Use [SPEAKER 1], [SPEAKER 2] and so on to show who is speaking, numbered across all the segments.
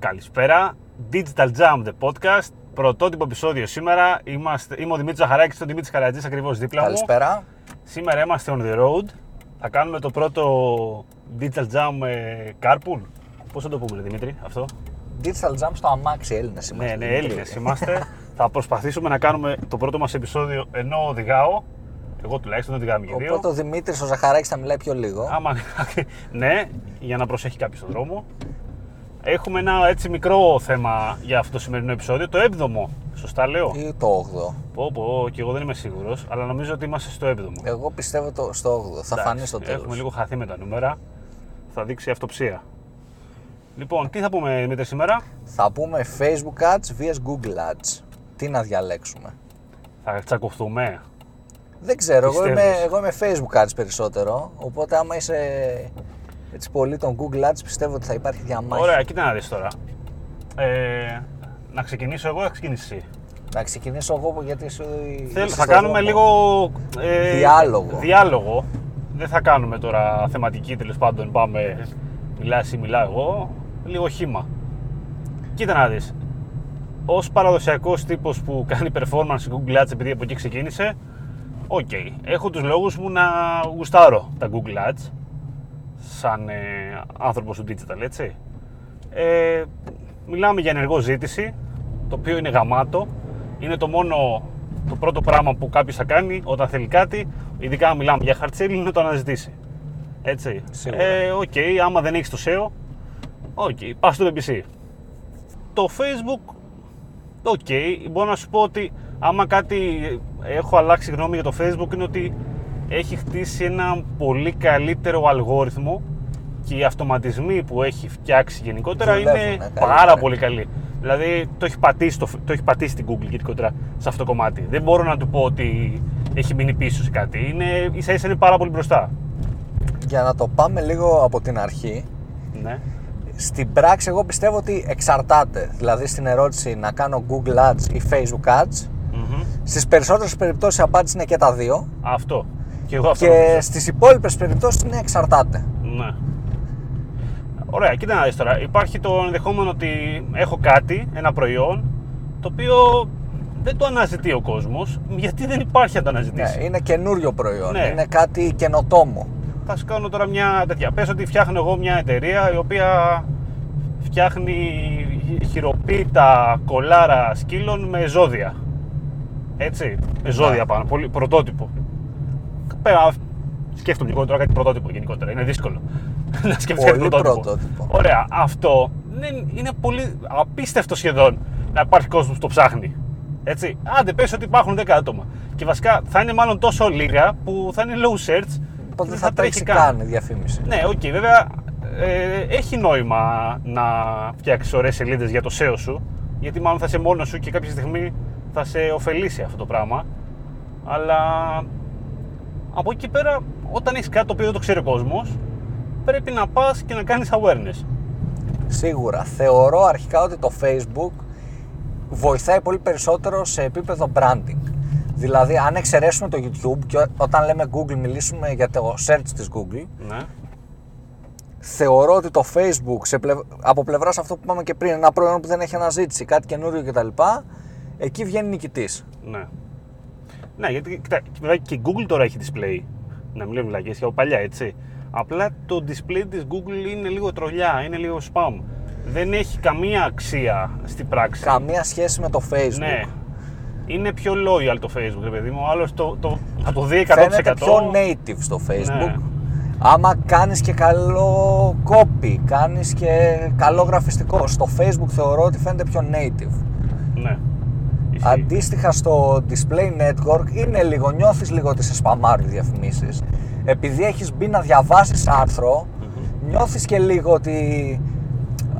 [SPEAKER 1] Καλησπέρα. Digital Jam The Podcast. Πρωτότυπο επεισόδιο σήμερα. Είμαστε, είμαι ο Δημήτρης Ζαχαράκης και ο Δημήτρης Καρατζής ακριβώς δίπλα μου.
[SPEAKER 2] Καλησπέρα.
[SPEAKER 1] Σήμερα είμαστε on the road. Θα κάνουμε το πρώτο Digital Jam ε, Carpool. Πώς θα το πούμε, ρε Δημήτρη, αυτό;
[SPEAKER 2] Digital Jam στο αμάξι, Έλληνες είμαστε.
[SPEAKER 1] Ναι, ναι,
[SPEAKER 2] Δημήτρη.
[SPEAKER 1] Έλληνες είμαστε. θα προσπαθήσουμε να κάνουμε το πρώτο μας επεισόδιο ενώ οδηγάω. Εγώ τουλάχιστον δεν οδηγάμε και δύο.
[SPEAKER 2] Οπότε ο Δημήτρης ο Ζαχαράκης θα μιλάει πιο λίγο.
[SPEAKER 1] Άμα, ναι, για να προσέχει κάποιος στον δρόμο. Έχουμε ένα έτσι μικρό θέμα για αυτό το σημερινό επεισόδιο. Το 7ο. Σωστά λέω;
[SPEAKER 2] Ή το 8ο.
[SPEAKER 1] Πω, πω, και εγώ δεν είμαι σίγουρος, αλλά νομίζω ότι είμαστε στο 7ο.
[SPEAKER 2] Εγώ πιστεύω το, στο 8ο. Θα φανεί στο τέλος.
[SPEAKER 1] Έχουμε λίγο χαθεί με τα νούμερα. Θα δείξει αυτοψία. Λοιπόν, τι θα πούμε Δημήτρη σήμερα;
[SPEAKER 2] Θα πούμε Facebook Ads vs Google Ads. Τι να διαλέξουμε.
[SPEAKER 1] Θα τσακωθούμε;
[SPEAKER 2] Δεν ξέρω, εγώ είμαι,
[SPEAKER 1] Πιστεύεις;
[SPEAKER 2] εγώ είμαι Facebook Ads περισσότερο. Οπότε άμα είσαι έτσι πολύ τον Google Ads πιστεύω ότι θα υπάρχει διαμάχη.
[SPEAKER 1] Ωραία, κοίτα να δεις τώρα. Ε, να ξεκινήσω εγώ ή θα ξεκινήσει εσύ;
[SPEAKER 2] Να ξεκινήσω εγώ γιατί σου.
[SPEAKER 1] Θέλ-
[SPEAKER 2] είσαι
[SPEAKER 1] θα
[SPEAKER 2] στο
[SPEAKER 1] κάνουμε
[SPEAKER 2] δρόμο.
[SPEAKER 1] λίγο ε,
[SPEAKER 2] Διάλογο.
[SPEAKER 1] διάλογο. Δεν θα κάνουμε τώρα θεματική τέλος πάντων. Πάμε, μιλάς ή μιλάω εγώ. Λίγο χήμα. Κοίτα να δεις. Ως παραδοσιακός τύπος που κάνει performance σε Google Ads επειδή από εκεί ξεκίνησε, οκ. Έχω τους λόγους μου να γουστάρω τα Google Ads σαν ε, άνθρωπος του digital, έτσι. Ε, μιλάμε για ενεργό ζήτηση, το οποίο είναι γαμάτο. Είναι το μόνο, το πρώτο πράγμα που κάποιος θα κάνει όταν θέλει κάτι, ειδικά αν μιλάμε για hard selling, είναι το αναζητήσει. Έτσι.
[SPEAKER 2] Σίγουρα.
[SPEAKER 1] Ε, οκ, άμα δεν έχεις το SEO, οκ, πας στο PPC. Το Facebook, οκ, μπορώ να σου πω ότι άμα κάτι έχω αλλάξει γνώμη για το Facebook είναι ότι έχει χτίσει ένα πολύ καλύτερο αλγόριθμο και οι αυτοματισμοί που έχει φτιάξει γενικότερα
[SPEAKER 2] Δουλεύουν,
[SPEAKER 1] είναι
[SPEAKER 2] ε, καλύτερα.
[SPEAKER 1] πάρα πολύ καλοί. Δηλαδή το έχει πατήσει, το, το έχει πατήσει την Google γενικότερα σε αυτό το κομμάτι. Δεν μπορώ να του πω ότι έχει μείνει πίσω σε κάτι. Είναι, ίσα ίσα είναι πάρα πολύ μπροστά.
[SPEAKER 2] Για να το πάμε λίγο από την αρχή,
[SPEAKER 1] Ναι.
[SPEAKER 2] Στην πράξη εγώ πιστεύω ότι εξαρτάται. Δηλαδή στην ερώτηση να κάνω Google Ads ή Facebook Ads,
[SPEAKER 1] Μμμ.
[SPEAKER 2] στις περισσότερες περιπτώσεις η απάντηση είναι και τα δύο
[SPEAKER 1] Αυτό. Και εγώ αυτό
[SPEAKER 2] και
[SPEAKER 1] νομίζω.
[SPEAKER 2] στις υπόλοιπες περιπτώσεις είναι εξαρτάται.
[SPEAKER 1] Ναι. Ωραία, κοίτα να δεις τώρα. Υπάρχει το ενδεχόμενο ότι έχω κάτι, ένα προϊόν, το οποίο δεν το αναζητεί ο κόσμος, γιατί δεν υπάρχει να το αναζητήσει;
[SPEAKER 2] Ναι, είναι καινούριο προϊόν,
[SPEAKER 1] Ναι.
[SPEAKER 2] είναι κάτι καινοτόμο.
[SPEAKER 1] Θα σου κάνω τώρα μια τέτοια. Πες ότι φτιάχνω εγώ μια εταιρεία η οποία φτιάχνει χειροποίητα κολάρα σκύλων με ζώδια. Έτσι, με ζώδια
[SPEAKER 2] Ναι.
[SPEAKER 1] πάνω, πολύ πρωτότυπο. Πέρα, σκέφτομαι λίγο τώρα κάτι πρωτότυπο γενικότερα, είναι δύσκολο να σκέφτεσαι κάτι
[SPEAKER 2] Πολύ
[SPEAKER 1] πρωτότυπο.
[SPEAKER 2] πρωτότυπο.
[SPEAKER 1] Ωραία, αυτό δεν- είναι πολύ απίστευτο σχεδόν να υπάρχει κόσμος που το ψάχνει. Έτσι, άντε πες ότι υπάρχουν 10 άτομα. Και βασικά θα είναι μάλλον τόσο λίγα που θα είναι low search.
[SPEAKER 2] Οπότε
[SPEAKER 1] δεν
[SPEAKER 2] δεν θα τρέξει καν η διαφήμιση.
[SPEAKER 1] Ναι, οκ, βέβαια ε, έχει νόημα να φτιάξεις ωραίες σελίδες για το SEO σου. Γιατί μάλλον θα είσαι μόνος σου και κάποια στιγμή θα σε ωφελήσει αυτό το πράγμα. Αλλά από εκεί και πέρα, όταν έχεις κάτι το οποίο δεν το ξέρει ο κόσμος, πρέπει να πας και να κάνεις awareness.
[SPEAKER 2] Σίγουρα. Θεωρώ αρχικά ότι το Facebook βοηθάει πολύ περισσότερο σε επίπεδο branding. Δηλαδή, αν εξαιρέσουμε το YouTube και ό- όταν λέμε Google μιλήσουμε για το search της Google,
[SPEAKER 1] Ναι.
[SPEAKER 2] θεωρώ ότι το Facebook σε πλευ- από πλευράς αυτό που είπαμε και πριν, ένα προϊόν που δεν έχει αναζήτηση, κάτι καινούριο κτλ. Εκεί βγαίνει νικητής.
[SPEAKER 1] Ναι. Ναι, γιατί κοιτά, βέβαια και η Google τώρα έχει display. Να μην λέμε βλακίες, και από παλιά έτσι. Απλά το display της Google είναι λίγο τρολιά, είναι λίγο spam. Δεν έχει καμία αξία στην πράξη.
[SPEAKER 2] Καμία σχέση με το Facebook.
[SPEAKER 1] Ναι. Είναι πιο loyal το Facebook, ρε παιδί μου. Άλλος το, το, θα το δει 100%.
[SPEAKER 2] Φαίνεται πιο native στο Facebook.
[SPEAKER 1] Ναι.
[SPEAKER 2] Άμα κάνεις και καλό copy, κάνεις και καλό γραφιστικό. Στο Facebook θεωρώ ότι φαίνεται πιο native.
[SPEAKER 1] Ναι. Ισχύει.
[SPEAKER 2] Αντίστοιχα στο display network είναι λίγο, νιώθεις λίγο ότι σε σπαμάρουν οι διαφημίσεις. Επειδή έχεις μπει να διαβάσεις άρθρο, νιώθεις και λίγο ότι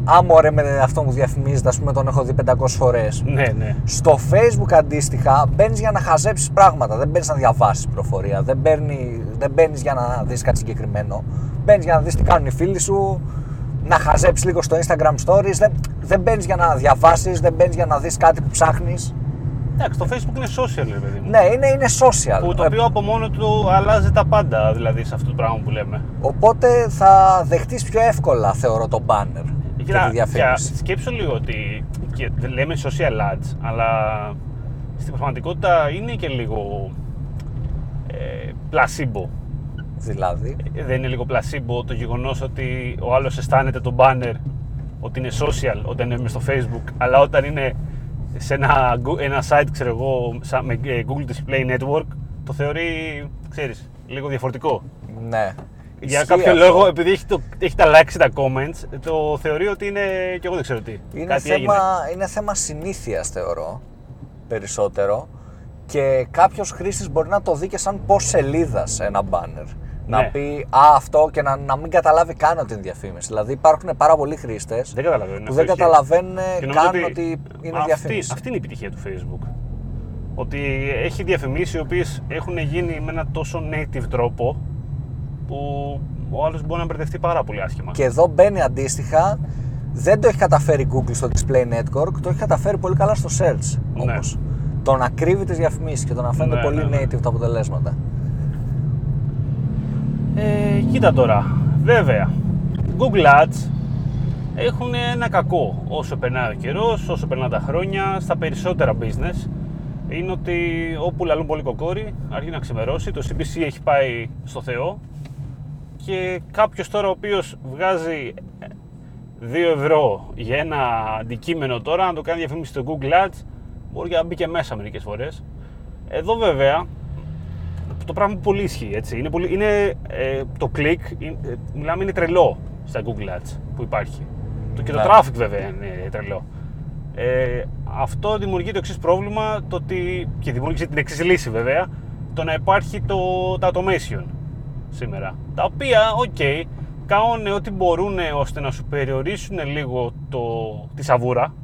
[SPEAKER 2] άμα ρε με αυτό μου διαφημίζεται, ας πούμε τον έχω δει 500 φορές.
[SPEAKER 1] Ναι, ναι.
[SPEAKER 2] Στο facebook αντίστοιχα μπαίνεις για να χαζέψεις πράγματα, δεν μπαίνεις να διαβάσεις προφορία, δεν, μπαίνει, δεν μπαίνεις για να δεις κάτι συγκεκριμένο. Μπαίνεις για να δεις τι κάνουν οι φίλοι σου, να χαζέψεις λίγο στο Instagram stories, δεν, δεν μπαίνεις για να διαβάσεις, δεν μπαίνεις για να δεις κάτι που ψάχνεις.
[SPEAKER 1] Εντάξει, το Facebook είναι social, ρε παιδί μου.
[SPEAKER 2] Ναι, είναι, είναι social.
[SPEAKER 1] Που το
[SPEAKER 2] Ε,
[SPEAKER 1] οποίο από μόνο του αλλάζει τα πάντα, δηλαδή, σε αυτό το πράγμα που λέμε.
[SPEAKER 2] Οπότε θα δεχτείς πιο εύκολα, θεωρώ, το banner.
[SPEAKER 1] Κοίτα,
[SPEAKER 2] τη διαφήμιση.
[SPEAKER 1] για- σκέψου λίγο ότι και λέμε social ads, αλλά στην πραγματικότητα είναι και λίγο ε, placebo.
[SPEAKER 2] Δηλαδή,
[SPEAKER 1] Ε, Δεν είναι λίγο placebo το γεγονός ότι ο άλλος αισθάνεται το banner ότι είναι social όταν είναι στο facebook, αλλά όταν είναι σε ένα, γκου- ένα site, ξέρω εγώ, σαν- με ε, Google Display Network, το θεωρεί, ξέρεις, λίγο διαφορετικό.
[SPEAKER 2] ναι.
[SPEAKER 1] Για
[SPEAKER 2] Ισχύει
[SPEAKER 1] κάποιο
[SPEAKER 2] αυτό.
[SPEAKER 1] λόγο, επειδή έχει, το, έχει τα likes τα comments, το θεωρεί ότι είναι. και εγώ δεν ξέρω τι.
[SPEAKER 2] Είναι
[SPEAKER 1] Κάτι
[SPEAKER 2] θέμα,
[SPEAKER 1] έγινε.
[SPEAKER 2] είναι θέμα συνήθειας θεωρώ περισσότερο και κάποιος χρήστης μπορεί να το δει και σαν πως σελίδας σε ένα banner. Να
[SPEAKER 1] Ναι.
[SPEAKER 2] πει α, αυτό και να, να μην καταλάβει καν ότι είναι διαφήμιση. Δηλαδή υπάρχουν πάρα πολλοί χρήστες
[SPEAKER 1] Δεν καταλαβαίνω.
[SPEAKER 2] που δεν
[SPEAKER 1] αυτό ισχύει.
[SPEAKER 2] καταλαβαίνουν
[SPEAKER 1] Και νομίζω
[SPEAKER 2] καν ότι, είναι
[SPEAKER 1] αυτή,
[SPEAKER 2] διαφήμιση.
[SPEAKER 1] Αυτή είναι η επιτυχία του Facebook. Ότι έχει διαφημίσει οι οποίες έχουν γίνει με ένα τόσο native τρόπο που ο άλλος μπορεί να μπερδευτεί πάρα πολύ άσχημα.
[SPEAKER 2] Και εδώ μπαίνει αντίστοιχα, δεν το έχει καταφέρει Google στο Display Network, το έχει καταφέρει πολύ καλά στο Search
[SPEAKER 1] Ναι.
[SPEAKER 2] όμως. Το να κρύβει τις διαφημίσεις και το να φαίνεται
[SPEAKER 1] Ναι,
[SPEAKER 2] πολύ
[SPEAKER 1] ναι, ναι.
[SPEAKER 2] native τα αποτελέσματα.
[SPEAKER 1] Ε, κοίτα τώρα, βέβαια, Google Ads έχουν ένα κακό όσο περνάει ο καιρός, όσο περνάνε τα χρόνια, στα περισσότερα business. Είναι ότι όπου λαλούν πολύ κοκόρι, αρχίζει να ξημερώσει. Το CPC έχει πάει στο Θεό και κάποιος τώρα ο οποίος βγάζει 2 ευρώ για ένα αντικείμενο τώρα, να το κάνει διαφήμιση στο Google Ads, μπορεί και να μπει και μέσα μερικές φορές. Εδώ βέβαια το πράγμα που πολύ ισχύει. Έτσι. Είναι πολύ, είναι, ε, το click, είναι, ε, μιλάμε, είναι τρελό στα Google Ads που υπάρχει. Το, και το
[SPEAKER 2] Ναι.
[SPEAKER 1] traffic βέβαια είναι τρελό. Ε, αυτό δημιουργεί το εξής πρόβλημα, το ότι, και δημιούργησε την εξής λύση βέβαια, το να υπάρχει το, τα automation σήμερα. Τα οποία, οκ, κάνουν ό,τι μπορούν ώστε να σου περιορίσουν λίγο το, τη σαβούρα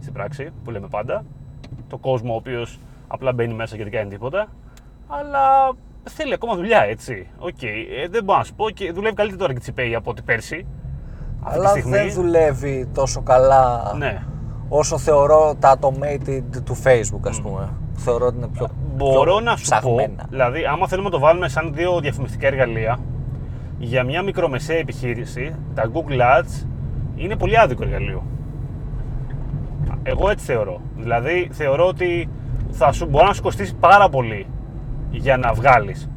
[SPEAKER 1] στην πράξη, που λέμε πάντα. Το κόσμο ο οποίος απλά μπαίνει μέσα και δεν κάνει τίποτα. Αλλά θέλει ακόμα δουλειά, έτσι. Οκ, ε, δεν μπορώ να σου πω και δουλεύει καλύτερα το RGPay από ότι πέρσι. Αυτή
[SPEAKER 2] Αλλά
[SPEAKER 1] τη στιγμή.
[SPEAKER 2] δεν δουλεύει τόσο καλά
[SPEAKER 1] Ναι.
[SPEAKER 2] όσο θεωρώ τα automated του Facebook, ας πούμε. Θεωρώ ότι είναι πιο
[SPEAKER 1] Μπορώ
[SPEAKER 2] πιο
[SPEAKER 1] να σου
[SPEAKER 2] ψαγμένα.
[SPEAKER 1] πω, δηλαδή, άμα θέλουμε να το βάλουμε σαν δύο διαφημιστικά εργαλεία, για μια μικρομεσαία επιχείρηση, τα Google Ads είναι πολύ άδικο εργαλείο. Εγώ έτσι θεωρώ. Δηλαδή, θεωρώ ότι θα σου, μπορεί να σου κοστίσει πάρα πολύ για να βγάλεις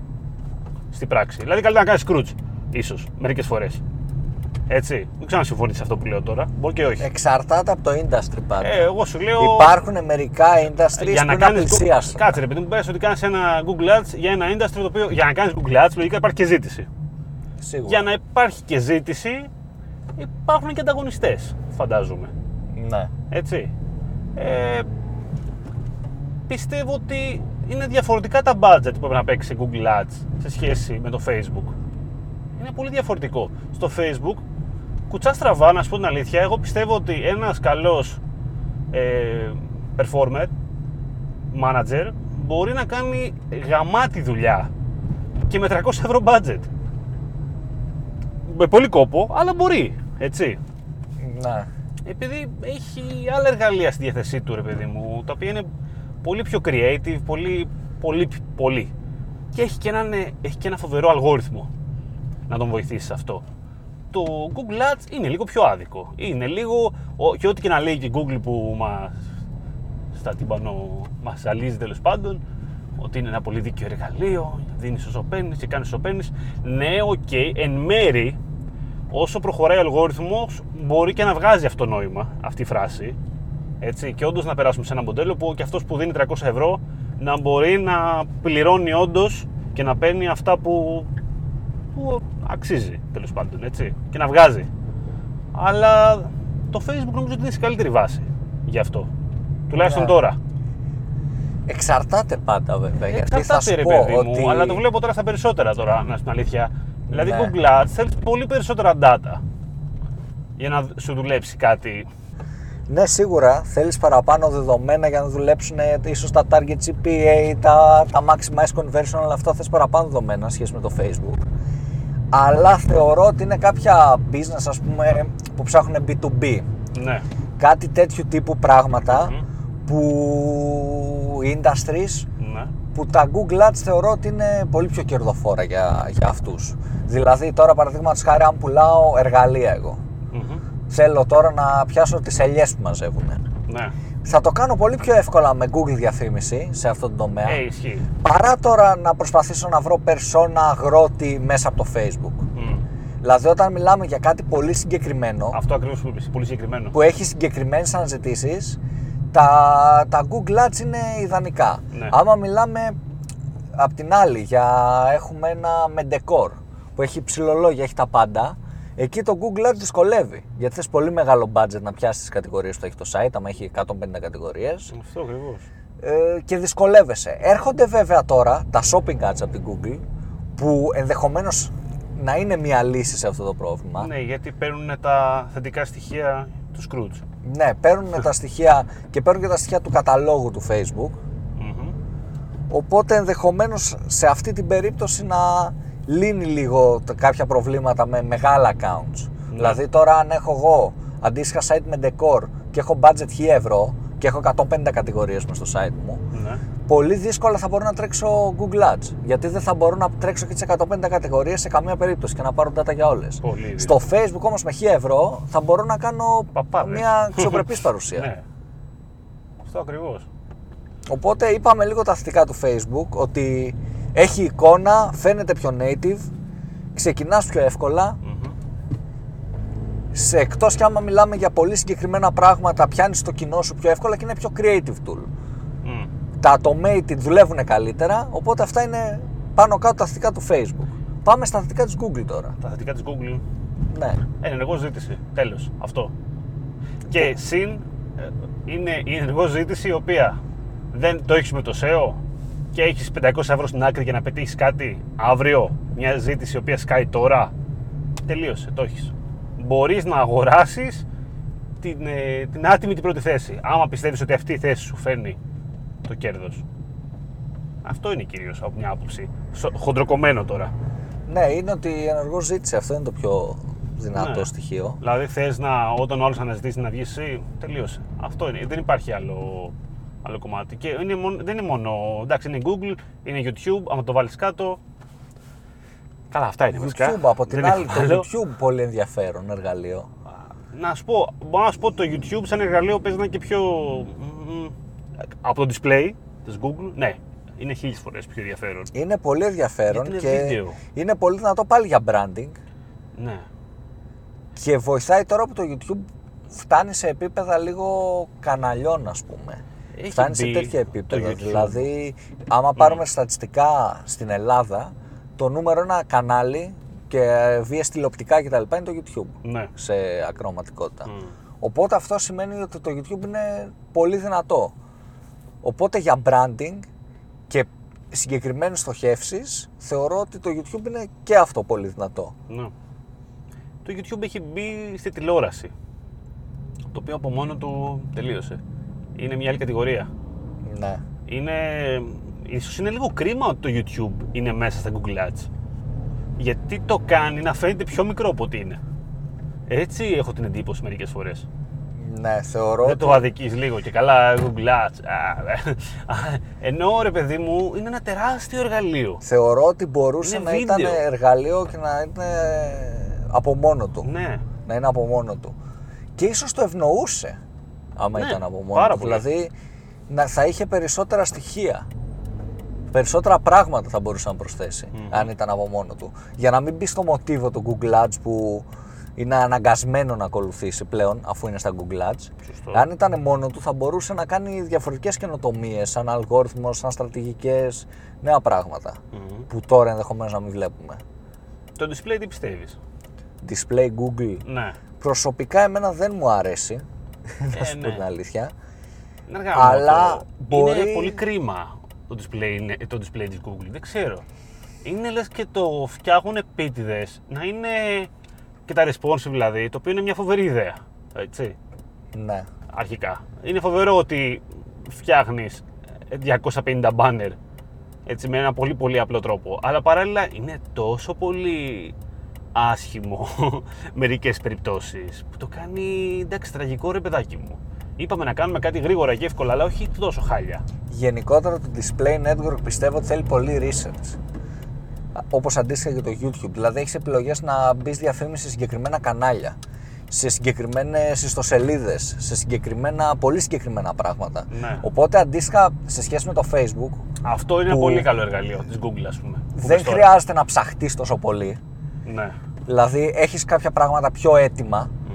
[SPEAKER 1] στην πράξη. Δηλαδή, καλύτερα να κάνεις Scrooge, ίσως, μερικές φορές. Έτσι. Δεν ξέρω αν συμφωνείς σε αυτό που λέω τώρα. Μπορεί και όχι.
[SPEAKER 2] Εξαρτάται από το industry πάντα.
[SPEAKER 1] Ε, εγώ σου λέω.
[SPEAKER 2] Υπάρχουν μερικά industries
[SPEAKER 1] για
[SPEAKER 2] που
[SPEAKER 1] να
[SPEAKER 2] είναι
[SPEAKER 1] κάνεις
[SPEAKER 2] απειξίαστο.
[SPEAKER 1] Κάτσε ρε παιδί μου, πες ότι κάνεις ένα Google Ads για ένα industry το οποίο για να κάνεις Google Ads λογικά υπάρχει και ζήτηση.
[SPEAKER 2] Σίγουρα.
[SPEAKER 1] Για να υπάρχει και ζήτηση υπάρχουν και ανταγωνιστές, φαντάζομαι.
[SPEAKER 2] Ναι.
[SPEAKER 1] Έτσι. Ε, πιστεύω ότι είναι διαφορετικά τα budget που πρέπει να παίξει σε Google Ads σε σχέση με το Facebook. Είναι πολύ διαφορετικό. Στο Facebook, κουτσά στραβά, να σου πω την αλήθεια, εγώ πιστεύω ότι ένας καλός ε, performer, manager, μπορεί να κάνει γαμάτη δουλειά και με 300 ευρώ budget. Με πολύ κόπο, αλλά μπορεί, έτσι
[SPEAKER 2] ναι.
[SPEAKER 1] επειδή έχει άλλα εργαλεία στη διάθεσή του, ρε παιδί μου, τα οποία είναι πολύ πιο creative, πολύ, πολύ, πολύ. Και έχει και, έναν, ε, έχει και ένα φοβερό αλγόριθμο να τον βοηθήσει σε αυτό. Το Google Ads είναι λίγο πιο άδικο. Είναι λίγο, ο- και ό,τι και να λέει και η Google που μας, στα τύμπανο, μας ζαλίζει τέλος πάντων, ότι είναι ένα πολύ δίκαιο εργαλείο, δίνεις όσο παίρνεις και κάνεις όσο παίρνεις. Ναι, οκ, εν μέρει όσο προχωράει ο αλγόριθμος μπορεί και να βγάζει αυτό νόημα, αυτή η φράση. Έτσι, και όντως να περάσουμε σε ένα μοντέλο που και αυτός που δίνει 300 ευρώ να μπορεί να πληρώνει όντως και να παίρνει αυτά που, που αξίζει τέλος πάντων. Έτσι, και να βγάζει. Αλλά το Facebook νομίζω ότι είναι σε καλύτερη βάση γι' αυτό. Τουλάχιστον
[SPEAKER 2] Ναι.
[SPEAKER 1] τώρα.
[SPEAKER 2] Εξαρτάται πάντα βέβαια. γιατί θα
[SPEAKER 1] Εξαρτάται
[SPEAKER 2] σου
[SPEAKER 1] ρε
[SPEAKER 2] πω
[SPEAKER 1] παιδί μου,
[SPEAKER 2] ότι
[SPEAKER 1] αλλά το βλέπω τώρα στα περισσότερα τώρα, να σου την αλήθεια. Δηλαδή
[SPEAKER 2] Ναι.
[SPEAKER 1] Google Ads θέλεις πολύ περισσότερα data για να σου δουλέψει κάτι.
[SPEAKER 2] Ναι, σίγουρα θέλεις παραπάνω δεδομένα για να δουλέψουν ε, ίσως τα target CPA, τα, τα maximize conversion, όλα αυτά θες παραπάνω δεδομένα σχέση με το Facebook. Αλλά θεωρώ ότι είναι κάποια business ας πούμε που ψάχνουν B2B.
[SPEAKER 1] Ναι.
[SPEAKER 2] Κάτι τέτοιου τύπου πράγματα
[SPEAKER 1] Μμμ.
[SPEAKER 2] που industries
[SPEAKER 1] ναι.
[SPEAKER 2] που τα Google Ads θεωρώ ότι είναι πολύ πιο κερδοφόρα για, για αυτούς. Δηλαδή τώρα παραδείγματος χάρη αν πουλάω εργαλεία εγώ.
[SPEAKER 1] Μμμ.
[SPEAKER 2] Θέλω τώρα να πιάσω τις ελιές που μαζεύουν.
[SPEAKER 1] Ναι.
[SPEAKER 2] Θα το κάνω πολύ πιο εύκολα με Google διαφήμιση σε αυτόν τον τομέα.
[SPEAKER 1] Ε, ισχύει.
[SPEAKER 2] Παρά τώρα να προσπαθήσω να βρω περσόνα αγρότη μέσα από το Facebook.
[SPEAKER 1] Μμ.
[SPEAKER 2] Δηλαδή, όταν μιλάμε για κάτι πολύ συγκεκριμένο,
[SPEAKER 1] Αυτό ακριβώς που είπες, πολύ συγκεκριμένο.
[SPEAKER 2] που έχει συγκεκριμένες αναζητήσεις, τα, τα Google Ads είναι ιδανικά.
[SPEAKER 1] Ναι.
[SPEAKER 2] Άμα μιλάμε απ' την άλλη για έχουμε ένα Mendecor που έχει ψηλολόγια, έχει τα πάντα, εκεί το Google Ads δυσκολεύει. Γιατί θες πολύ μεγάλο budget να πιάσεις τις κατηγορίες που έχει το site, άμα έχει 150 κατηγορίες.
[SPEAKER 1] Αυτό ακριβώς.
[SPEAKER 2] Ε, και δυσκολεύεσαι. Έρχονται βέβαια τώρα τα shopping ads από την Google που ενδεχομένως να είναι μια λύση σε αυτό το πρόβλημα.
[SPEAKER 1] Ναι, γιατί παίρνουν τα θετικά στοιχεία του Scrooge.
[SPEAKER 2] Ναι, παίρνουν τα στοιχεία και παίρνουν και τα στοιχεία του καταλόγου του Facebook.
[SPEAKER 1] Μμμ.
[SPEAKER 2] Οπότε ενδεχομένως σε αυτή την περίπτωση να λύνει λίγο τα- κάποια προβλήματα με μεγάλα accounts. Δηλαδή τώρα αν έχω εγώ αντίστοιχα site με decor και έχω budget 1000 ευρώ και έχω 150 κατηγορίες μες στο site μου,
[SPEAKER 1] Ναι.
[SPEAKER 2] πολύ δύσκολα θα μπορώ να τρέξω Google Ads. Γιατί δεν θα μπορώ να τρέξω και τις 150 κατηγορίες σε καμία περίπτωση και να πάρω data για όλες.
[SPEAKER 1] Πολύ
[SPEAKER 2] Στο Facebook όμως με 1000 ευρώ θα μπορώ να κάνω
[SPEAKER 1] Παπάδες.
[SPEAKER 2] μια αξιοπρεπής παρουσία.
[SPEAKER 1] Ναι. Αυτό ακριβώς.
[SPEAKER 2] Οπότε είπαμε λίγο τα θετικά του Facebook ότι έχει εικόνα, φαίνεται πιο native, ξεκινάς πιο εύκολα. Σε εκτός και άμα μιλάμε για πολύ συγκεκριμένα πράγματα, πιάνεις το κοινό σου πιο εύκολα και είναι πιο creative tool. τα automated δουλεύουν καλύτερα, οπότε αυτά είναι πάνω κάτω τα θετικά του Facebook. Πάμε στα θετικά της Google τώρα.
[SPEAKER 1] Τα θετικά της Google.
[SPEAKER 2] Ναι.
[SPEAKER 1] Ε, ενεργό ζήτηση. Τέλος. Αυτό. Και συν ε, είναι η ενεργό ζήτηση η οποία δεν το έχεις με το SEO και έχεις 500 ευρώ στην άκρη για να πετύχεις κάτι αύριο; Μια ζήτηση η οποία σκάει τώρα; Τελείωσε. Το έχεις. Μπορείς να αγοράσεις την, ε, την άτιμη την πρώτη θέση. Άμα πιστεύεις ότι αυτή η θέση σου φέρνει το κέρδος. Αυτό είναι κυρίως από μια άποψη. Σο- Χοντροκομμένο τώρα.
[SPEAKER 2] Ναι, είναι ότι η ενεργό ζήτηση, αυτό είναι το πιο δυνατό
[SPEAKER 1] Ναι.
[SPEAKER 2] στοιχείο.
[SPEAKER 1] Δηλαδή θες να, όταν ο άλλος αναζητήσει να βγεις εσύ, τελείωσε. Αυτό είναι. Δεν υπάρχει άλλο, άλλο κομμάτι. Και είναι μόνο, δεν είναι μόνο. Εντάξει, είναι Google, είναι YouTube, άμα το βάλεις κάτω. Καλά, αυτά είναι βασικά.
[SPEAKER 2] YouTube από την
[SPEAKER 1] Δεν
[SPEAKER 2] άλλη,
[SPEAKER 1] έχω
[SPEAKER 2] το
[SPEAKER 1] άλλο.
[SPEAKER 2] YouTube πολύ ενδιαφέρον εργαλείο.
[SPEAKER 1] Να σου πω, μπορώ να σου πω το YouTube σαν εργαλείο παίζει να είναι και πιο. μ, από το display της Google, ναι, είναι χίλιες φορές πιο ενδιαφέρον.
[SPEAKER 2] Είναι πολύ ενδιαφέρον
[SPEAKER 1] Γιατί είναι
[SPEAKER 2] και
[SPEAKER 1] βίντεο.
[SPEAKER 2] είναι πολύ δυνατό πάλι για branding
[SPEAKER 1] Ναι.
[SPEAKER 2] και βοηθάει τώρα που το YouTube φτάνει σε επίπεδα λίγο καναλιών ας πούμε.
[SPEAKER 1] Έχει
[SPEAKER 2] φτάνει σε
[SPEAKER 1] μπει
[SPEAKER 2] τέτοια
[SPEAKER 1] το
[SPEAKER 2] επίπεδα.
[SPEAKER 1] YouTube.
[SPEAKER 2] Δηλαδή, άμα πάρουμε στατιστικά στην Ελλάδα, το νούμερο ένα κανάλι και βίες τηλεοπτικά κτλ. είναι το YouTube
[SPEAKER 1] Ναι.
[SPEAKER 2] σε ακροματικότητα.
[SPEAKER 1] Μμ.
[SPEAKER 2] Οπότε αυτό σημαίνει ότι το YouTube είναι πολύ δυνατό. Οπότε για branding και συγκεκριμένες στοχεύσεις θεωρώ ότι το YouTube είναι και αυτό πολύ δυνατό.
[SPEAKER 1] Ναι. Το YouTube έχει μπει στη τηλεόραση. Το οποίο από μόνο του τελείωσε. Είναι μια άλλη κατηγορία.
[SPEAKER 2] Ναι.
[SPEAKER 1] Είναι... Ίσως είναι λίγο κρίμα ότι το YouTube είναι μέσα στα Google Ads. Γιατί το κάνει να φαίνεται πιο μικρό από ό,τι είναι. Έτσι έχω την εντύπωση μερικές φορές.
[SPEAKER 2] Ναι, θεωρώ
[SPEAKER 1] Δεν
[SPEAKER 2] ότι
[SPEAKER 1] το αδικείς λίγο και καλά Google Ads. Α, α, Ενώ ρε παιδί μου είναι ένα τεράστιο εργαλείο.
[SPEAKER 2] θεωρώ ότι μπορούσε
[SPEAKER 1] Είναι
[SPEAKER 2] να ήταν
[SPEAKER 1] βίντεο.
[SPEAKER 2] εργαλείο και να είναι από μόνο του.
[SPEAKER 1] Ναι.
[SPEAKER 2] Να είναι από μόνο του. Και ίσως το ευνοούσε άμα
[SPEAKER 1] Ναι,
[SPEAKER 2] ήταν από μόνος
[SPEAKER 1] πάρα
[SPEAKER 2] τους.
[SPEAKER 1] πολύ.
[SPEAKER 2] Δηλαδή να, θα είχε περισσότερα στοιχεία. Περισσότερα πράγματα θα μπορούσε να προσθέσει
[SPEAKER 1] Μμμ.
[SPEAKER 2] αν ήταν από μόνο του. Για να μην μπει στο μοτίβο του Google Ads που είναι αναγκασμένο να ακολουθήσει πλέον αφού είναι στα Google Ads.
[SPEAKER 1] Σωστό.
[SPEAKER 2] Αν ήταν μόνο του θα μπορούσε να κάνει διαφορετικές καινοτομίες σαν αλγόριθμος, σαν στρατηγικές, νέα πράγματα
[SPEAKER 1] Μμμ.
[SPEAKER 2] που τώρα ενδεχομένως να μην βλέπουμε.
[SPEAKER 1] Το display τι πιστεύεις;
[SPEAKER 2] Display Google
[SPEAKER 1] Ναι.
[SPEAKER 2] προσωπικά εμένα δεν μου αρέσει, να σου πω
[SPEAKER 1] ναι.
[SPEAKER 2] την αλήθεια.
[SPEAKER 1] Είναι αργά
[SPEAKER 2] Αλλά
[SPEAKER 1] μόνο το.
[SPEAKER 2] μπορεί-
[SPEAKER 1] Είναι πολύ κρίμα το display, είναι- το display της Google. Δεν ξέρω. Είναι λες και το φτιάχνουν επίτηδες να είναι και τα responsive δηλαδή, το οποίο είναι μια φοβερή ιδέα. Έτσι,
[SPEAKER 2] Ναι.
[SPEAKER 1] αρχικά. Είναι φοβερό ότι φτιάχνεις 250 banner έτσι, με ένα πολύ πολύ απλό τρόπο. Αλλά παράλληλα είναι τόσο πολύ άσχημο μερικές περιπτώσεις που το κάνει εντάξει τραγικό ρε παιδάκι μου. Είπαμε να κάνουμε κάτι γρήγορα και εύκολα, αλλά όχι τόσο χάλια.
[SPEAKER 2] Γενικότερα το display network πιστεύω ότι θέλει πολύ research. Όπως αντίστοιχα και το YouTube. Δηλαδή έχεις επιλογές να μπεις διαφήμιση σε συγκεκριμένα κανάλια. σε συγκεκριμένες ιστοσελίδες, σε συγκεκριμένα, πολύ συγκεκριμένα πράγματα.
[SPEAKER 1] Ναι.
[SPEAKER 2] Οπότε αντίστοιχα σε σχέση με το Facebook
[SPEAKER 1] Αυτό είναι
[SPEAKER 2] Που-
[SPEAKER 1] πολύ καλό εργαλείο της Google, ας πούμε. που
[SPEAKER 2] δεν
[SPEAKER 1] πες τώρα.
[SPEAKER 2] χρειάζεται να ψαχτείς τόσο πολύ.
[SPEAKER 1] Ναι.
[SPEAKER 2] Δηλαδή έχεις κάποια πράγματα πιο έτοιμα
[SPEAKER 1] Μμ.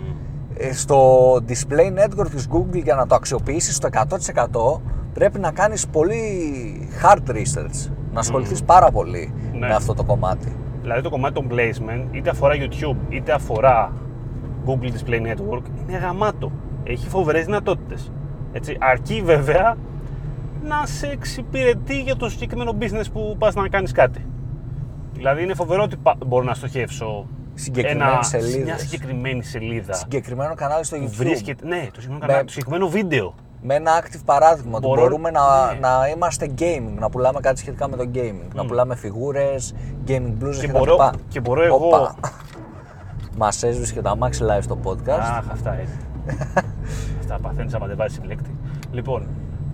[SPEAKER 2] Ε, στο display network της Google για να το αξιοποιήσεις στο 100% πρέπει να κάνεις πολύ hard research, να ασχοληθείς πάρα πολύ
[SPEAKER 1] Ναι.
[SPEAKER 2] με αυτό το κομμάτι.
[SPEAKER 1] Δηλαδή το κομμάτι των placement, είτε αφορά YouTube, είτε αφορά Google Display Network, είναι γαμάτο. Έχει φοβερές δυνατότητες. Έτσι, αρκεί βέβαια να σε εξυπηρετεί για το συγκεκριμένο business που πας να κάνεις κάτι. Δηλαδή είναι φοβερό ότι πα- μπορώ να στοχεύσω
[SPEAKER 2] Συγκεκριμένες
[SPEAKER 1] ένα,
[SPEAKER 2] σελίδες.
[SPEAKER 1] μια συγκεκριμένη σελίδα.
[SPEAKER 2] Συγκεκριμένο κανάλι στο
[SPEAKER 1] που
[SPEAKER 2] YouTube.
[SPEAKER 1] βρίσκεται, ναι, το συγκεκριμένο,
[SPEAKER 2] Με-
[SPEAKER 1] κανάλι, το συγκεκριμένο βίντεο.
[SPEAKER 2] Με ένα active παράδειγμα ότι
[SPEAKER 1] Μπορώ-
[SPEAKER 2] μπορούμε να,
[SPEAKER 1] ναι.
[SPEAKER 2] να είμαστε gaming, να πουλάμε κάτι σχετικά με το gaming. Να πουλάμε φιγούρες, gaming blues
[SPEAKER 1] Και
[SPEAKER 2] και,
[SPEAKER 1] μπορώ,
[SPEAKER 2] τα λοιπά.
[SPEAKER 1] και μπορώ εγώ...
[SPEAKER 2] Όπα. Μας έσβησε και το αμάξι live στο podcast.
[SPEAKER 1] Αχ, αυτά έτσι. αυτά παθαίνεις άμα δεν βάζεις συλλέκτη. Λοιπόν,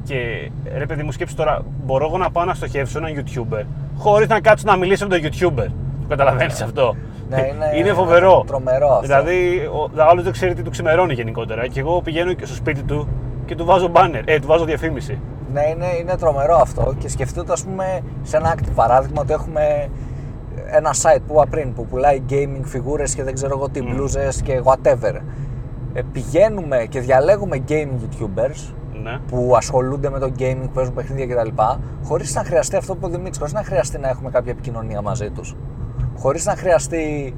[SPEAKER 1] και ρε παιδί μου σκέψου τώρα, μπορώ εγώ να πάω να στοχεύσω έναν YouTuber χωρίς να κάτσω να μιλήσω με τον YouTuber. Το καταλαβαίνεις αυτό;
[SPEAKER 2] Ναι, είναι-
[SPEAKER 1] φοβερό.
[SPEAKER 2] τρομερό αυτό.
[SPEAKER 1] Δηλαδή, ο άλλος δεν ξέρει τι του ξημερώνει γενικότερα. Και εγώ πηγαίνω και στο σπίτι του και του βάζω banner, ε, του βάζω διαφήμιση.
[SPEAKER 2] Ναι, είναι, είναι τρομερό αυτό και σκεφτείτε ας πούμε σε ένα active παράδειγμα ότι έχουμε ένα site που είπα πριν που πουλάει gaming φιγούρες και δεν ξέρω εγώ τι, μπλούζες και whatever. Ε, πηγαίνουμε και διαλέγουμε gaming youtubers
[SPEAKER 1] Ναι.
[SPEAKER 2] που ασχολούνται με το gaming, που παίζουν παιχνίδια κτλ. Χωρίς να χρειαστεί αυτό που είπε ο Δημήτρης, χωρίς να χρειαστεί να έχουμε κάποια επικοινωνία μαζί τους. Χωρίς να χρειαστεί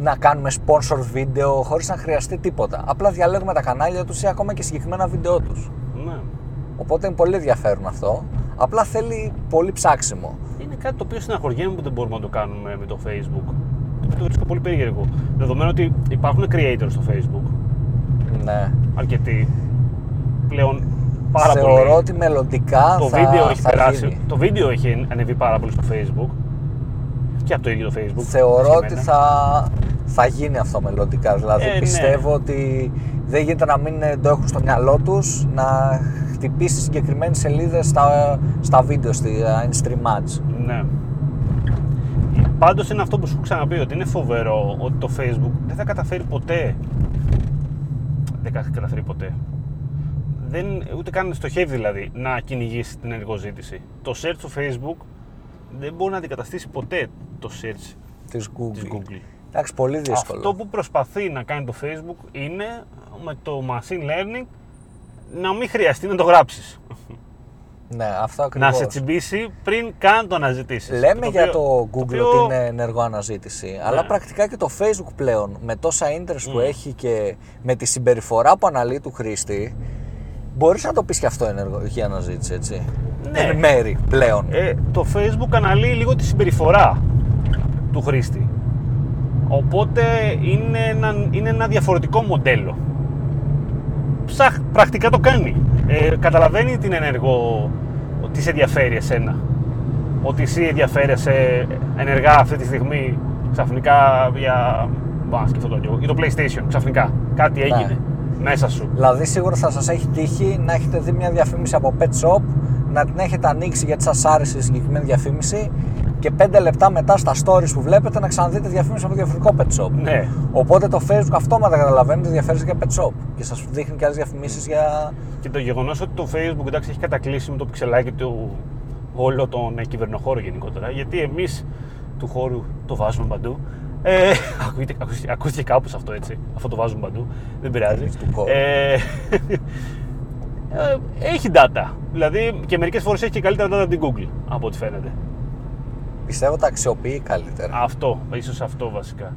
[SPEAKER 2] να κάνουμε sponsor βίντεο, χωρίς να χρειαστεί τίποτα. Απλά διαλέγουμε τα κανάλια τους ή ακόμα και συγκεκριμένα βίντεο τους.
[SPEAKER 1] ναι.
[SPEAKER 2] Οπότε είναι πολύ ενδιαφέρον αυτό. Απλά θέλει πολύ ψάξιμο.
[SPEAKER 1] Είναι κάτι το οποίο συναχωριέμαι που δεν μπορούμε να το κάνουμε με το Facebook. Το οποίο το βρίσκω πολύ περίεργο. Δεδομένου ότι υπάρχουν creators στο Facebook,
[SPEAKER 2] Ναι.
[SPEAKER 1] αρκετοί, πλέον πάρα
[SPEAKER 2] Θεωρώ
[SPEAKER 1] πολύ.
[SPEAKER 2] ότι μελλοντικά
[SPEAKER 1] Το
[SPEAKER 2] θα,
[SPEAKER 1] βίντεο έχει
[SPEAKER 2] θα
[SPEAKER 1] περάσει.
[SPEAKER 2] γίνει.
[SPEAKER 1] Το βίντεο έχει ανεβεί πάρα πολύ στο Facebook. Και από το ίδιο το Facebook.
[SPEAKER 2] Θεωρώ
[SPEAKER 1] όχι
[SPEAKER 2] ότι
[SPEAKER 1] εμένα.
[SPEAKER 2] θα, θα γίνει αυτό μελλοντικά. Δηλαδή
[SPEAKER 1] Ε, ναι.
[SPEAKER 2] πιστεύω ότι δεν γίνεται να μην το έχουν στο μυαλό τους να χτυπήσει συγκεκριμένες σελίδες στα, στα βίντεο, στη in stream ads.
[SPEAKER 1] Ναι. Πάντως είναι αυτό που σου έχω ξαναπεί ότι είναι φοβερό ότι το Facebook δεν θα καταφέρει ποτέ. Δεν θα καταφέρει ποτέ. Δεν, ούτε καν στοχεύει δηλαδή να κυνηγήσει την ενεργό ζήτηση. Το search του Facebook δεν μπορεί να αντικαταστήσει ποτέ το search
[SPEAKER 2] Της Google.
[SPEAKER 1] της Google.
[SPEAKER 2] Εντάξει, πολύ δύσκολο.
[SPEAKER 1] Αυτό που προσπαθεί να κάνει το Facebook είναι με το machine learning να μην χρειαστεί να το γράψεις.
[SPEAKER 2] Ναι, αυτό
[SPEAKER 1] να
[SPEAKER 2] ακριβώς.
[SPEAKER 1] σε τσιμπήσει πριν καν το αναζητήσεις.
[SPEAKER 2] Λέμε
[SPEAKER 1] Το
[SPEAKER 2] για
[SPEAKER 1] οποίο-
[SPEAKER 2] το Google
[SPEAKER 1] οποίο-
[SPEAKER 2] ότι είναι ενεργό αναζήτηση, αλλά
[SPEAKER 1] Ναι.
[SPEAKER 2] πρακτικά και το Facebook πλέον με τόσα interest που
[SPEAKER 1] Mm.
[SPEAKER 2] έχει και με τη συμπεριφορά που αναλύει του χρήστη, μπορείς να το πεις και αυτό ενεργή αναζήτηση, έτσι.
[SPEAKER 1] Ναι.
[SPEAKER 2] Εν μέρη πλέον.
[SPEAKER 1] Ε, το Facebook αναλύει λίγο τη συμπεριφορά του χρήστη. Οπότε είναι ένα, είναι ένα διαφορετικό μοντέλο. Ψαχ, πρακτικά το κάνει. Ε, καταλαβαίνει την ενεργό, ότι σε ενδιαφέρει εσένα. Ότι εσύ ενδιαφέρεσαι ενεργά αυτή τη στιγμή ξαφνικά για, μπα, σκεφτώ το λίγο, για το PlayStation ξαφνικά. Κάτι
[SPEAKER 2] Ναι.
[SPEAKER 1] Έγινε μέσα σου.
[SPEAKER 2] Δηλαδή σίγουρα θα σας έχει τύχει να έχετε δει μια διαφήμιση από Pet Shop, να την έχετε ανοίξει γιατί σας άρεσε η συγκεκριμένη διαφήμιση και 5 λεπτά μετά στα stories που βλέπετε να ξαναδείτε διαφήμιση από διαφορετικό Pet Shop.
[SPEAKER 1] Ναι.
[SPEAKER 2] Οπότε το Facebook αυτόματα καταλαβαίνει ότι ενδιαφέρεστε για Pet Shop και σας δείχνει και άλλες διαφημίσεις για...
[SPEAKER 1] Και το γεγονός ότι το Facebook εντάξει, έχει κατακλείσει με το πιξελάκι του όλο τον ε, κυβερνοχώρο γενικότερα. Γιατί εμείς του χώρου το βάζουμε παντού. Ε, ακούγεται, ακούστηκε, ακούστηκε κάπως αυτό έτσι. Αυτό το βάζουμε παντού. Δεν πειράζει.
[SPEAKER 2] Εμείς του χώρου.
[SPEAKER 1] Ε, ε, έχει data. Δηλαδή και μερικές φορές έχει και καλύτερα data από την Google από ό,τι φαίνεται.
[SPEAKER 2] Πιστεύω τα αξιοποιεί καλύτερα.
[SPEAKER 1] Αυτό, ίσως αυτό βασικά.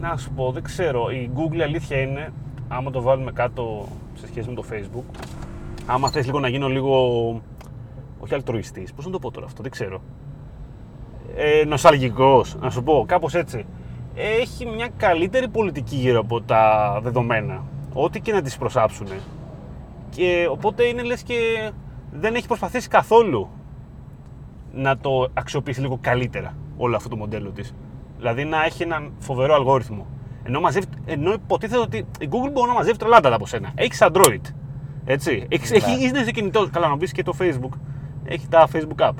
[SPEAKER 1] Να σου πω, δεν ξέρω. Η Google αλήθεια είναι, άμα το βάλουμε κάτω σε σχέση με το Facebook, άμα θες λίγο να γίνω λίγο, όχι αλτρουιστής, πώς να το πω τώρα αυτό, δεν ξέρω. Ε, νοσταλγικός, να σου πω, κάπως έτσι. Έχει μια καλύτερη πολιτική γύρω από τα δεδομένα, ό,τι και να τις προσάψουν. Και οπότε είναι λες και δεν έχει προσπαθήσει καθόλου να το αξιοποιήσει λίγο καλύτερα όλο αυτό το μοντέλο της. Δηλαδή να έχει έναν φοβερό αλγόριθμο. Ενώ, μαζεύει, ενώ υποτίθεται ότι η Google μπορεί να μαζεύει τρελά data από σένα. Έχεις Android. Έτσι. Έχεις,
[SPEAKER 2] Ναι.
[SPEAKER 1] έχεις, είναι στο κινητό. Καλά, να πεις και το Facebook. Έχει τα Facebook app.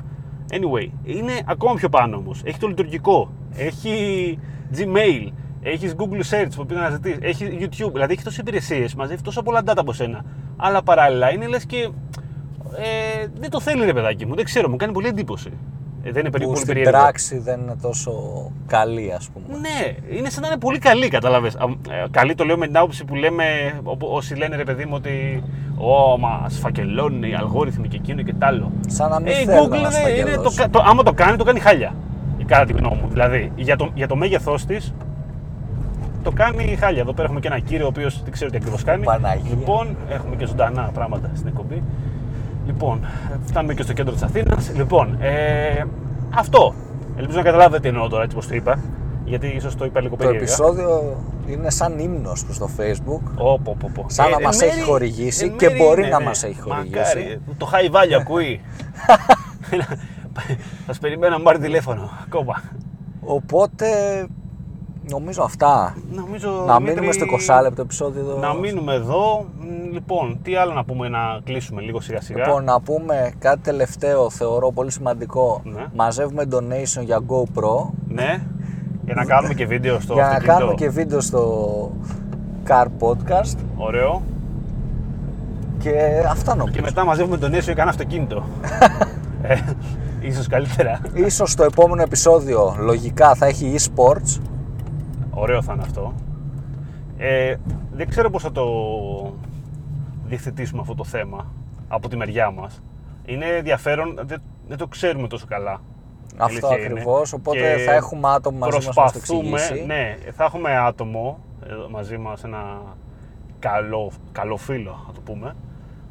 [SPEAKER 1] Anyway, είναι ακόμα πιο πάνω όμως. Έχει το λειτουργικό. Έχει Gmail. Έχεις Google Search που πει να ζητήσει. Έχει YouTube. Δηλαδή έχει τόσες υπηρεσίες. Μαζεύει τόσο πολλά data από σένα. Αλλά παράλληλα είναι λες και. Ε, δεν το θέλει ρε παιδάκι μου. Δεν ξέρω, μου κάνει πολύ εντύπωση. Ε, δεν είναι περίπου
[SPEAKER 2] Που
[SPEAKER 1] πολύ
[SPEAKER 2] στην
[SPEAKER 1] περίεργο.
[SPEAKER 2] πράξη δεν είναι τόσο καλή, ας πούμε.
[SPEAKER 1] Ναι, είναι σαν να είναι πολύ καλή, κατάλαβες. Καλή το λέω με την άποψη που λέμε, όπου- όσοι λένε ρε παιδί μου ότι. Ω, μας σφακελώνει οι αλγόριθμοι και εκείνο και τ' άλλο.
[SPEAKER 2] Σαν να μην
[SPEAKER 1] Ε, η
[SPEAKER 2] θέλω
[SPEAKER 1] Google
[SPEAKER 2] να
[SPEAKER 1] δεν είναι το,
[SPEAKER 2] σφαγελώσει.
[SPEAKER 1] κα- το, άμα το κάνει, το κάνει χάλια. Κατά τη γνώμη μου. Δηλαδή, για το, για το μέγεθός της, το κάνει χάλια. Εδώ πέρα έχουμε και ένα κύριο ο οποίος δεν ξέρω τι ακριβώς κάνει.
[SPEAKER 2] Παναγία.
[SPEAKER 1] Λοιπόν, έχουμε και ζωντανά πράγματα στην εκπομπή. Λοιπόν, φτάνουμε και στο κέντρο της Αθήνας. Λοιπόν, ε, αυτό. Ελπίζω να καταλάβετε τι εννοώ τώρα έτσι όπως το είπα. Γιατί ίσως το είπα λίγο
[SPEAKER 2] Το
[SPEAKER 1] περίεργα.
[SPEAKER 2] επεισόδιο είναι σαν ύμνος προς το facebook.
[SPEAKER 1] Ω, πω, πω, πω.
[SPEAKER 2] Σαν να
[SPEAKER 1] εν
[SPEAKER 2] μας
[SPEAKER 1] μέρει-
[SPEAKER 2] έχει χορηγήσει
[SPEAKER 1] εν
[SPEAKER 2] και
[SPEAKER 1] μέρει
[SPEAKER 2] μπορεί
[SPEAKER 1] είναι,
[SPEAKER 2] να
[SPEAKER 1] ναι.
[SPEAKER 2] μας έχει χορηγήσει.
[SPEAKER 1] Μακάρι. Το high value ακούει. Θα σας περιμένω να μου πάρει τηλέφωνο ακόμα.
[SPEAKER 2] Οπότε νομίζω αυτά.
[SPEAKER 1] Νομίζω,
[SPEAKER 2] να
[SPEAKER 1] Δημήτρη,
[SPEAKER 2] μείνουμε στο 20 λεπτό επεισόδιο εδώ.
[SPEAKER 1] Να μείνουμε εδώ. Μ, Λοιπόν, τι άλλο να πούμε να κλείσουμε λίγο σιγά σιγά;
[SPEAKER 2] Λοιπόν, να πούμε κάτι τελευταίο, θεωρώ πολύ σημαντικό.
[SPEAKER 1] Ναι.
[SPEAKER 2] Μαζεύουμε donation για GoPro
[SPEAKER 1] Ναι, για να κάνουμε και βίντεο στο
[SPEAKER 2] για να
[SPEAKER 1] αυτοκίνητο.
[SPEAKER 2] κάνουμε και βίντεο στο Car Podcast
[SPEAKER 1] Ωραίο.
[SPEAKER 2] και αυτά νομίζω.
[SPEAKER 1] Και μετά μαζεύουμε τον έσιο για κανένα αυτοκίνητο. ε, ίσως καλύτερα.
[SPEAKER 2] Ίσως το επόμενο επεισόδιο λογικά θα έχει e-sports.
[SPEAKER 1] Ωραίο θα είναι αυτό. Ε, δεν ξέρω πώς θα το διευθετήσουμε αυτό το θέμα από τη μεριά μας. Είναι ενδιαφέρον, δεν, δεν το ξέρουμε τόσο καλά.
[SPEAKER 2] Αυτό
[SPEAKER 1] Αλήθεια είναι.
[SPEAKER 2] ακριβώς, οπότε
[SPEAKER 1] Και
[SPEAKER 2] θα έχουμε άτομο μαζί μας να μας το
[SPEAKER 1] προσπαθούμε,
[SPEAKER 2] εξηγήσει.
[SPEAKER 1] Ναι, θα έχουμε άτομο εδώ μαζί μας, ένα καλό, καλό φίλο, να το πούμε.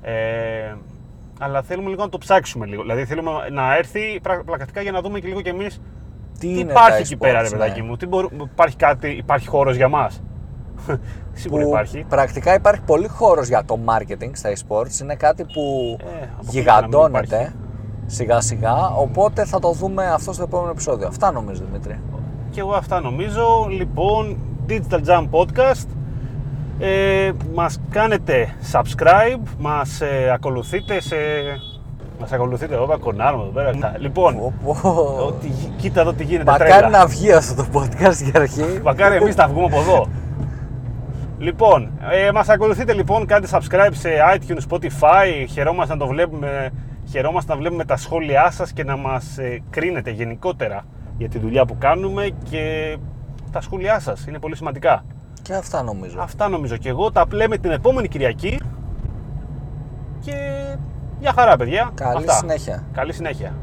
[SPEAKER 1] Ε, αλλά θέλουμε λίγο να το ψάξουμε λίγο. Δηλαδή θέλουμε να έρθει πρα- πραγματικά για να δούμε και λίγο κι εμείς
[SPEAKER 2] Τι,
[SPEAKER 1] τι
[SPEAKER 2] είναι
[SPEAKER 1] υπάρχει
[SPEAKER 2] τα
[SPEAKER 1] εκεί πέρα, ρε
[SPEAKER 2] e-sports,
[SPEAKER 1] παιδάκι
[SPEAKER 2] ναι.
[SPEAKER 1] μου. Τι μπορού- υπάρχει κάτι, υπάρχει χώρος για μας. Σίγουρα
[SPEAKER 2] που
[SPEAKER 1] υπάρχει.
[SPEAKER 2] Πρακτικά υπάρχει πολύ χώρος για το marketing στα e-sports. Είναι κάτι που
[SPEAKER 1] Ε, αποκλείεται να μην
[SPEAKER 2] γιγαντώνεται
[SPEAKER 1] υπάρχει.
[SPEAKER 2] σιγά σιγά. Οπότε θα το δούμε αυτό στο επόμενο επεισόδιο. Αυτά νομίζω Δημήτρη.
[SPEAKER 1] Και εγώ αυτά νομίζω. Λοιπόν, Digital Jam Podcast. Ε, μας κάνετε subscribe, μας ε, ακολουθείτε σε... Μας ακολουθείτε εδώ, κονάρουμε εδώ πέρα. Λοιπόν,
[SPEAKER 2] Πω, πω.
[SPEAKER 1] ότι, γι- κοίτα εδώ τι γίνεται
[SPEAKER 2] Μακάρι
[SPEAKER 1] τρέλα.
[SPEAKER 2] να βγει αυτό το podcast για αρχή.
[SPEAKER 1] Μακάρι εμείς να βγούμε από εδώ. Λοιπόν, ε, μας ακολουθείτε λοιπόν, κάντε subscribe σε iTunes, Spotify, χαιρόμαστε να το βλέπουμε, χαιρόμαστε να βλέπουμε τα σχόλιά σας και να μας ε, κρίνετε γενικότερα για τη δουλειά που κάνουμε και τα σχόλιά σας, είναι πολύ σημαντικά.
[SPEAKER 2] Και αυτά νομίζω.
[SPEAKER 1] Αυτά νομίζω και εγώ, τα λέμε την επόμενη Κυριακή και για χαρά παιδιά.
[SPEAKER 2] Καλή
[SPEAKER 1] Αυτά.
[SPEAKER 2] συνέχεια.
[SPEAKER 1] Καλή συνέχεια.